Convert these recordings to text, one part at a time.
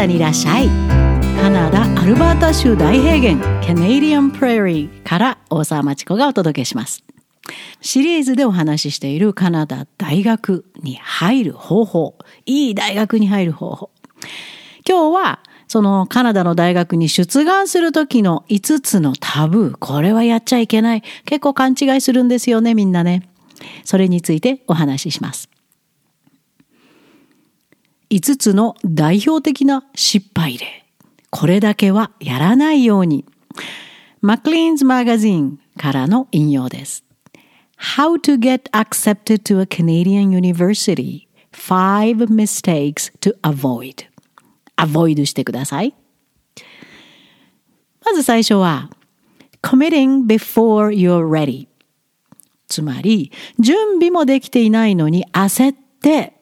ダにい。らっしゃいカナダアルバータ州大平原 Canadian Prairie から大沢町子がお届けします。シリーズでお話ししているカナダ大学に入る方法。いい大学に入る方法。今日はそのカナダの大学に出願する時の5つのタブー。これはやっちゃいけない。結構勘違いするんですよねみんなね。それについてお話しします。5つの代表的な失敗例。これだけはやらないように。マクリーンズマガジンからの引用です。How to get accepted to a Canadian university. Five mistakes to avoid. avoid してください。まず最初は committing before you're ready つまり準備もできていないのに焦って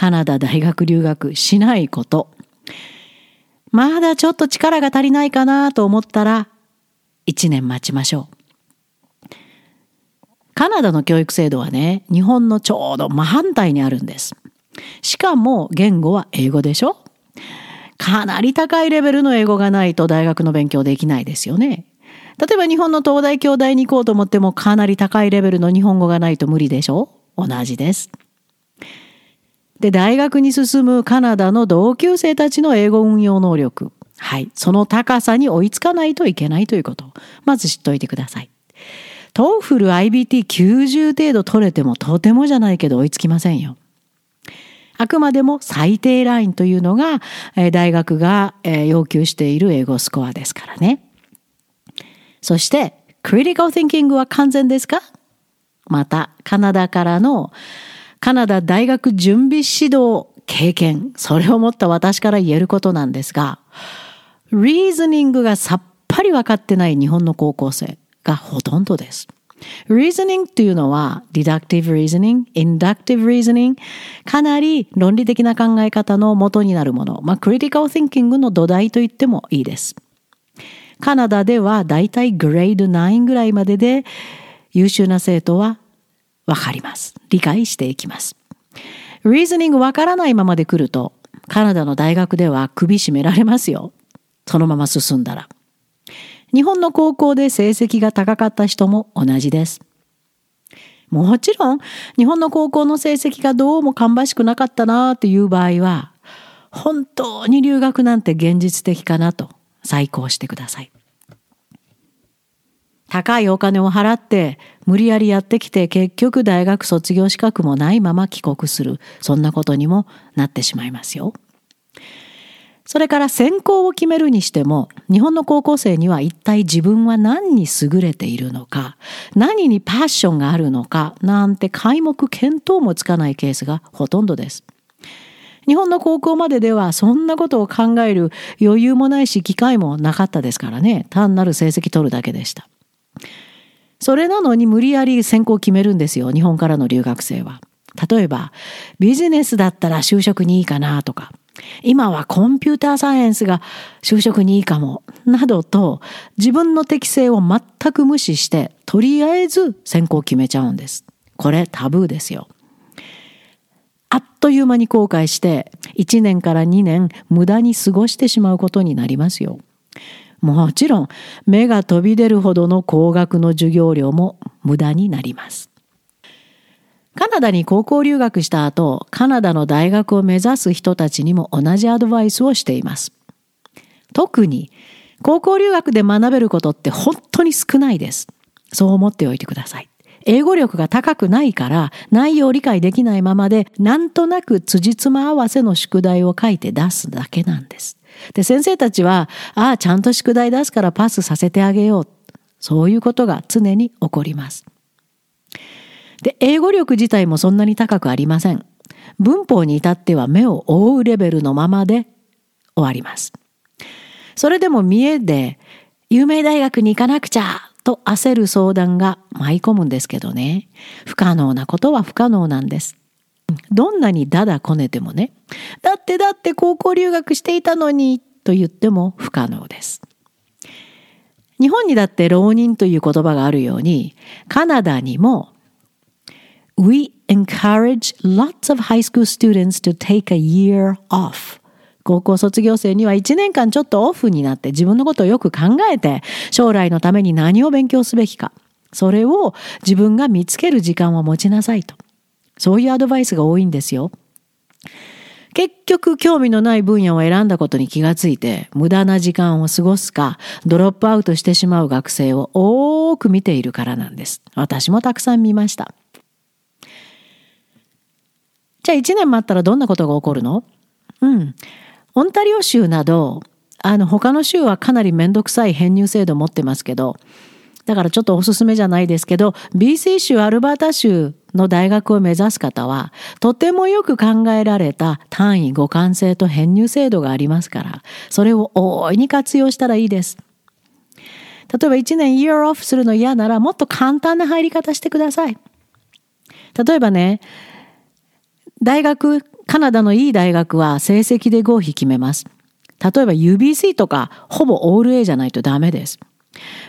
カナダ大学留学しないこと。まだちょっと力が足りないかなと思ったら、1年待ちましょう。カナダの教育制度はね、日本のちょうど真反対にあるんです。しかも言語は英語でしょかなり高いレベルの英語がないと大学の勉強できないですよね。例えば日本の東大京大に行こうと思ってもかなり高いレベルの日本語がないと無理でしょ同じです。で、大学に進むカナダの同級生たちの英語運用能力。はい。その高さに追いつかないといけないということ、まず知っておいてください。 TOEFL iBT90 程度取れてもとてもじゃないけど追いつきませんよ。あくまでも最低ラインというのが、え大学が、え要求している英語スコアですからね。そして、クリティカル・ティンキングは完全ですか？また、カナダからのカナダ大学準備指導経験、それを持った私から言えることなんですが、リーズニングがさっぱり分かってない日本の高校生がほとんどです。reasoning っていうのは deductive reasoning, inductive reasoning かなり論理的な考え方の元になるもの。まあ、critical thinking の土台と言ってもいいです。カナダではだいたいグレード9ぐらいまでで優秀な生徒はわかります。理解していきます。リーズニングわからないままで来ると、カナダの大学では首絞められますよ。そのまま進んだら。日本の高校で成績が高かった人も同じです。もちろん、日本の高校の成績がどうも芳しくなかったなという場合は、本当に留学なんて現実的かなと再考してください。高いお金を払って無理やりやってきて結局大学卒業資格もないまま帰国するそんなことにもなってしまいますよ。それから専攻を決めるにしても日本の高校生には一体自分は何に優れているのか何にパッションがあるのかなんて皆目見当もつかないケースがほとんどです。日本の高校までではそんなことを考える余裕もないし機会もなかったですからね単なる成績取るだけでした。それなのに無理やり専攻を決めるんですよ、日本からの留学生は。例えば、ビジネスだったら就職にいいかなとか、今はコンピューターサイエンスが就職にいいかも、などと自分の適性を全く無視して、とりあえず専攻を決めちゃうんです。これタブーですよ。あっという間に後悔して、1年から2年無駄に過ごしてしまうことになりますよ。もちろん目が飛び出るほどの高額の授業料も無駄になります。カナダに高校留学した後、カナダの大学を目指す人たちにも同じアドバイスをしています。特に高校留学で学べることって本当に少ないです。そう思っておいてください。英語力が高くないから内容を理解できないままでなんとなく辻褄合わせの宿題を書いて出すだけなんです。で、先生たちは、ああ、ちゃんと宿題出すからパスさせてあげよう。そういうことが常に起こります。で、英語力自体もそんなに高くありません。文法に至っては目を覆うレベルのままで終わります。それでも見栄で、有名大学に行かなくちゃと焦る相談が舞い込むんですけどね。不可能なことは不可能なんです。どんなにだだこねてもね、だってだって高校留学していたのにと言っても不可能です。日本にだって浪人という言葉があるように、カナダにも We encourage lots of high school students to take a year off 高校卒業生には1年間ちょっとオフになって自分のことをよく考えて将来のために何を勉強すべきかそれを自分が見つける時間を持ちなさいとそういうアドバイスが多いんですよ。結局興味のない分野を選んだことに気がついて無駄な時間を過ごすかドロップアウトしてしまう学生を多く見ているからなんです。私もたくさん見ました。じゃあ1年待ったらどんなことが起こるの？うん。オンタリオ州など、あの他の州はかなりめんどくさい編入制度持ってますけど、だからちょっとおすすめじゃないですけど、BC 州、アルバータ州の大学を目指す方は、とてもよく考えられた単位互換性と編入制度がありますから、それを大いに活用したらいいです。例えば1年 year off するの嫌なら、もっと簡単な入り方してください。例えばね、大学、カナダのいい大学は成績で合否決めます。例えば UBC とかほぼオール A じゃないとダメです。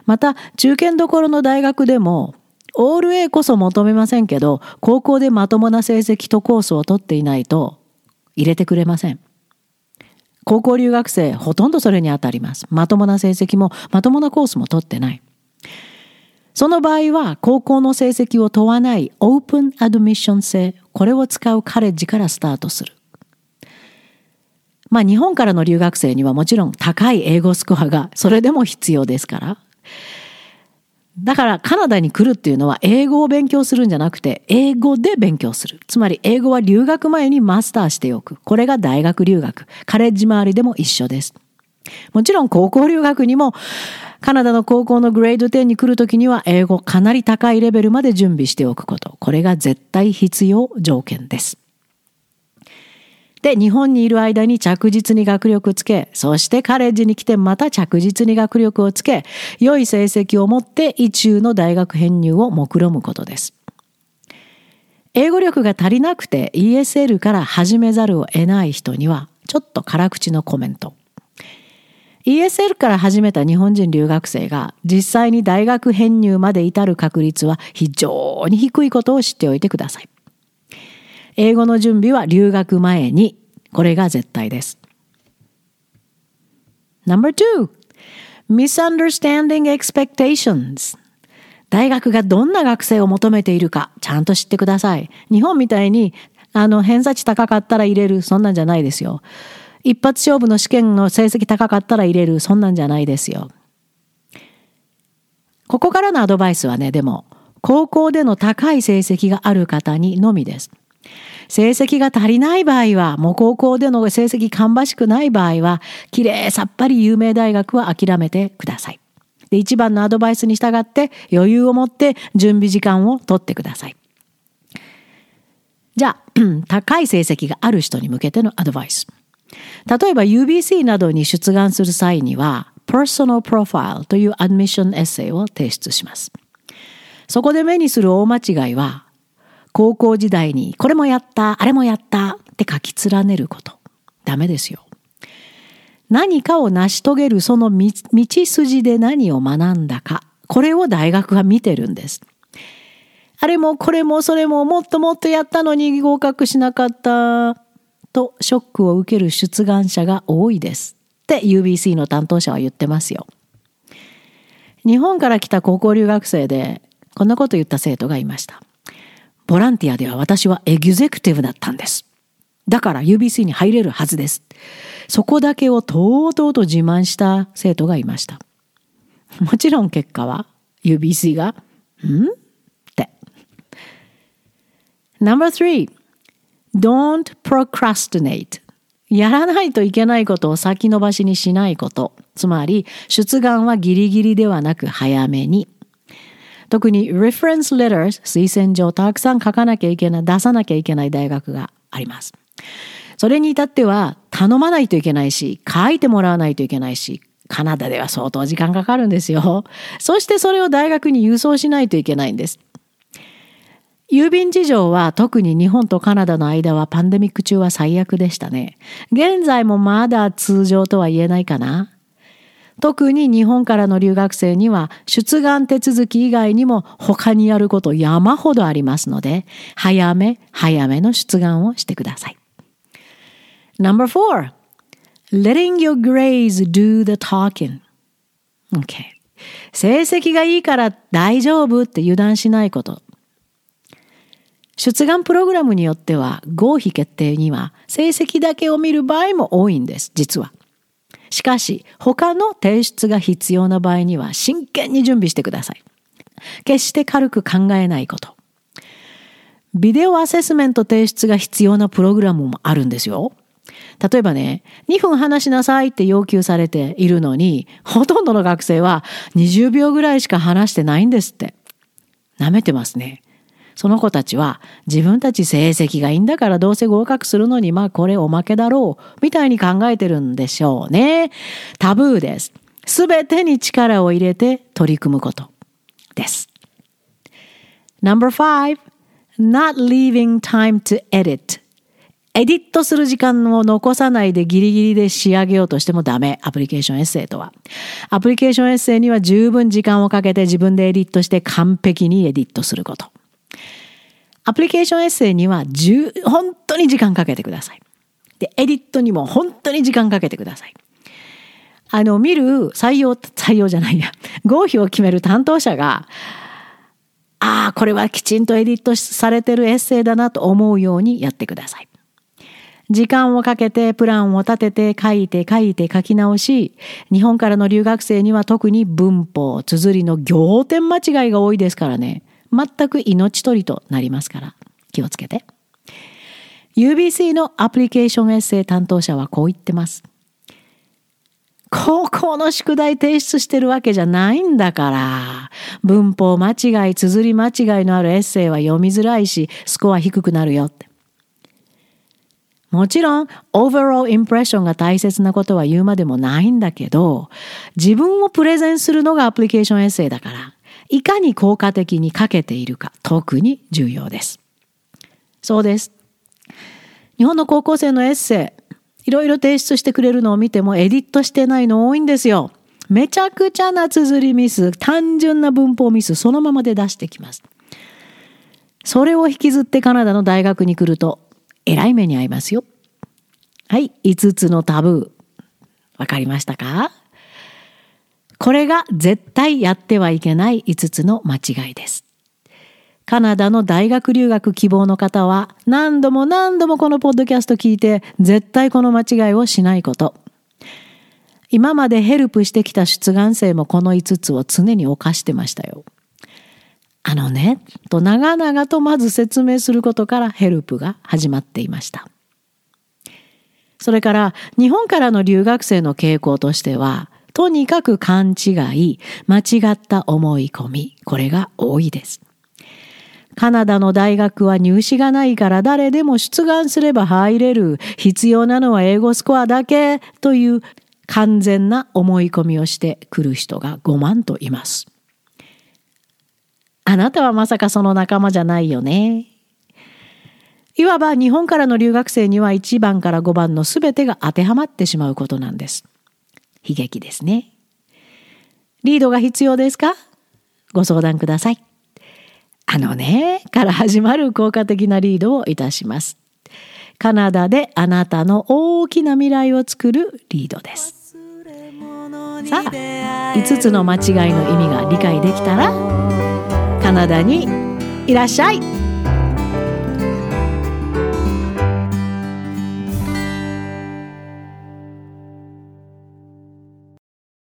また、中堅どころの大学でもオール A こそ求めませんけど、高校でまともな成績とコースを取っていないと入れてくれません。高校留学生、ほとんどそれに当たります。まともな成績もまともなコースも取ってない。その場合は、高校の成績を問わないオープンアドミッション制、これを使うカレッジからスタートする。まあ日本からの留学生にはもちろん高い英語スコアがそれでも必要ですから。だからカナダに来るっていうのは英語を勉強するんじゃなくて英語で勉強する。つまり英語は留学前にマスターしておく。これが大学留学。カレッジ周りでも一緒です。もちろん高校留学にもカナダの高校のグレード10に来るときには英語かなり高いレベルまで準備しておくこと。これが絶対必要条件です。で、日本にいる間に着実に学力つけ、そしてカレッジに来てまた着実に学力をつけ、良い成績を持って意中の大学編入を目論むことです。英語力が足りなくて ESL から始めざるを得ない人には、ちょっと辛口のコメント。ESL から始めた日本人留学生が実際に大学編入まで至る確率は非常に低いことを知っておいてください。英語の準備は留学前に。これが絶対です。No.2 Misunderstanding expectations 大学がどんな学生を求めているかちゃんと知ってください。日本みたいにあの偏差値高かったら入れるそんなんじゃないですよ。一発勝負の試験の成績高かったら入れるそんなんじゃないですよ。ここからのアドバイスはねでも高校での高い成績がある方にのみです。成績が足りない場合は、もう高校での成績芳しくない場合は、きれいさっぱり有名大学は諦めてください。で、一番のアドバイスに従って余裕を持って準備時間を取ってください。じゃあ、高い成績がある人に向けてのアドバイス。例えば UBC などに出願する際には、Personal Profile というアドミッションエッセイを提出します。そこで目にする大間違いは、高校時代にこれもやった、あれもやったって書き連ねること。ダメですよ。何かを成し遂げるその道筋で何を学んだか。これを大学が見てるんです。あれもこれもそれももっともっとやったのに合格しなかったとショックを受ける出願者が多いですって UBC の担当者は言ってますよ。日本から来た高校留学生でこんなこと言った生徒がいました。ボランティアでは私はエグゼクティブだったんです。だから UBC に入れるはずです。そこだけをとうとうと自慢した生徒がいました。もちろん結果は UBC が、ん？って。No.3 Don't procrastinate やらないといけないことを先延ばしにしないこと。つまり、出願はギリギリではなく早めに。特に reference letters 推薦状たくさん書かなきゃいけない、出さなきゃいけない大学があります。それに至っては頼まないといけないし、書いてもらわないといけないし、カナダでは相当時間かかるんですよ。そしてそれを大学に郵送しないといけないんです。郵便事情は特に日本とカナダの間はパンデミック中は最悪でしたね。現在もまだ通常とは言えないかな。特に日本からの留学生には出願手続き以外にも他にやること山ほどありますので、早め早めの出願をしてください。No.4 letting your grades do the talking. Okay. 成績がいいから大丈夫って油断しないこと。出願プログラムによっては合否決定には成績だけを見る場合も多いんです、実は。しかし、他の提出が必要な場合には真剣に準備してください。決して軽く考えないこと。ビデオアセスメント提出が必要なプログラムもあるんですよ。例えばね、2分話しなさいって要求されているのに、ほとんどの学生は20秒ぐらいしか話してないんですって。舐めてますね。その子たちは自分たち成績がいいんだからどうせ合格するのにまあこれおまけだろうみたいに考えてるんでしょうね。タブーです。すべてに力を入れて取り組むことです。No.5 Not leaving time to edit エディットする時間を残さないでギリギリで仕上げようとしてもダメ。アプリケーションエッセイとは。アプリケーションエッセイには十分時間をかけて自分でエディットして完璧にエディットすること。アプリケーションエッセイには本当に時間かけてください。で、エディットにも本当に時間かけてください。あの、見る採用、採用じゃないや、合否を決める担当者が、ああ、これはきちんとエディットされてるエッセイだなと思うようにやってください。時間をかけてプランを立てて書いて書いて書き直し、日本からの留学生には特に文法、綴りの行点間違いが多いですからね、全く命取りとなりますから気をつけて。UBC のアプリケーションエッセイ担当者はこう言ってます。高校の宿題提出してるわけじゃないんだから。文法間違い、綴り間違いのあるエッセイは読みづらいし、スコア低くなるよって。もちろん、オーバーオーインプレッションが大切なことは言うまでもないんだけど、自分をプレゼンするのがアプリケーションエッセイだから、いかに効果的に書けているか、特に重要です。そうです。日本の高校生のエッセイ、いろいろ提出してくれるのを見てもエディットしてないの多いんですよ。めちゃくちゃな綴りミス、単純な文法ミス、そのままで出してきます。それを引きずってカナダの大学に来ると、えらい目に遭いますよ。はい、5つのタブー。わかりましたか？これが絶対やってはいけない5つの間違いです。カナダの大学留学希望の方は何度も何度もこのポッドキャスト聞いて絶対この間違いをしないこと。今までヘルプしてきた出願生もこの5つを常に犯してましたよ。あのね、と長々とまず説明することからヘルプが始まっていました。それから日本からの留学生の傾向としては、とにかく勘違い、間違った思い込み、これが多いです。カナダの大学は入試がないから誰でも出願すれば入れる。必要なのは英語スコアだけという完全な思い込みをしてくる人が5万といます。あなたはまさかその仲間じゃないよね。いわば日本からの留学生には1番から5番の全てが当てはまってしまうことなんです。悲劇ですね。リードが必要ですか？ご相談ください。あのね、から始まる効果的なリードをいたします。カナダであなたの大きな未来を作るリードです。さあ、5つの間違いの意味が理解できたらカナダにいらっしゃい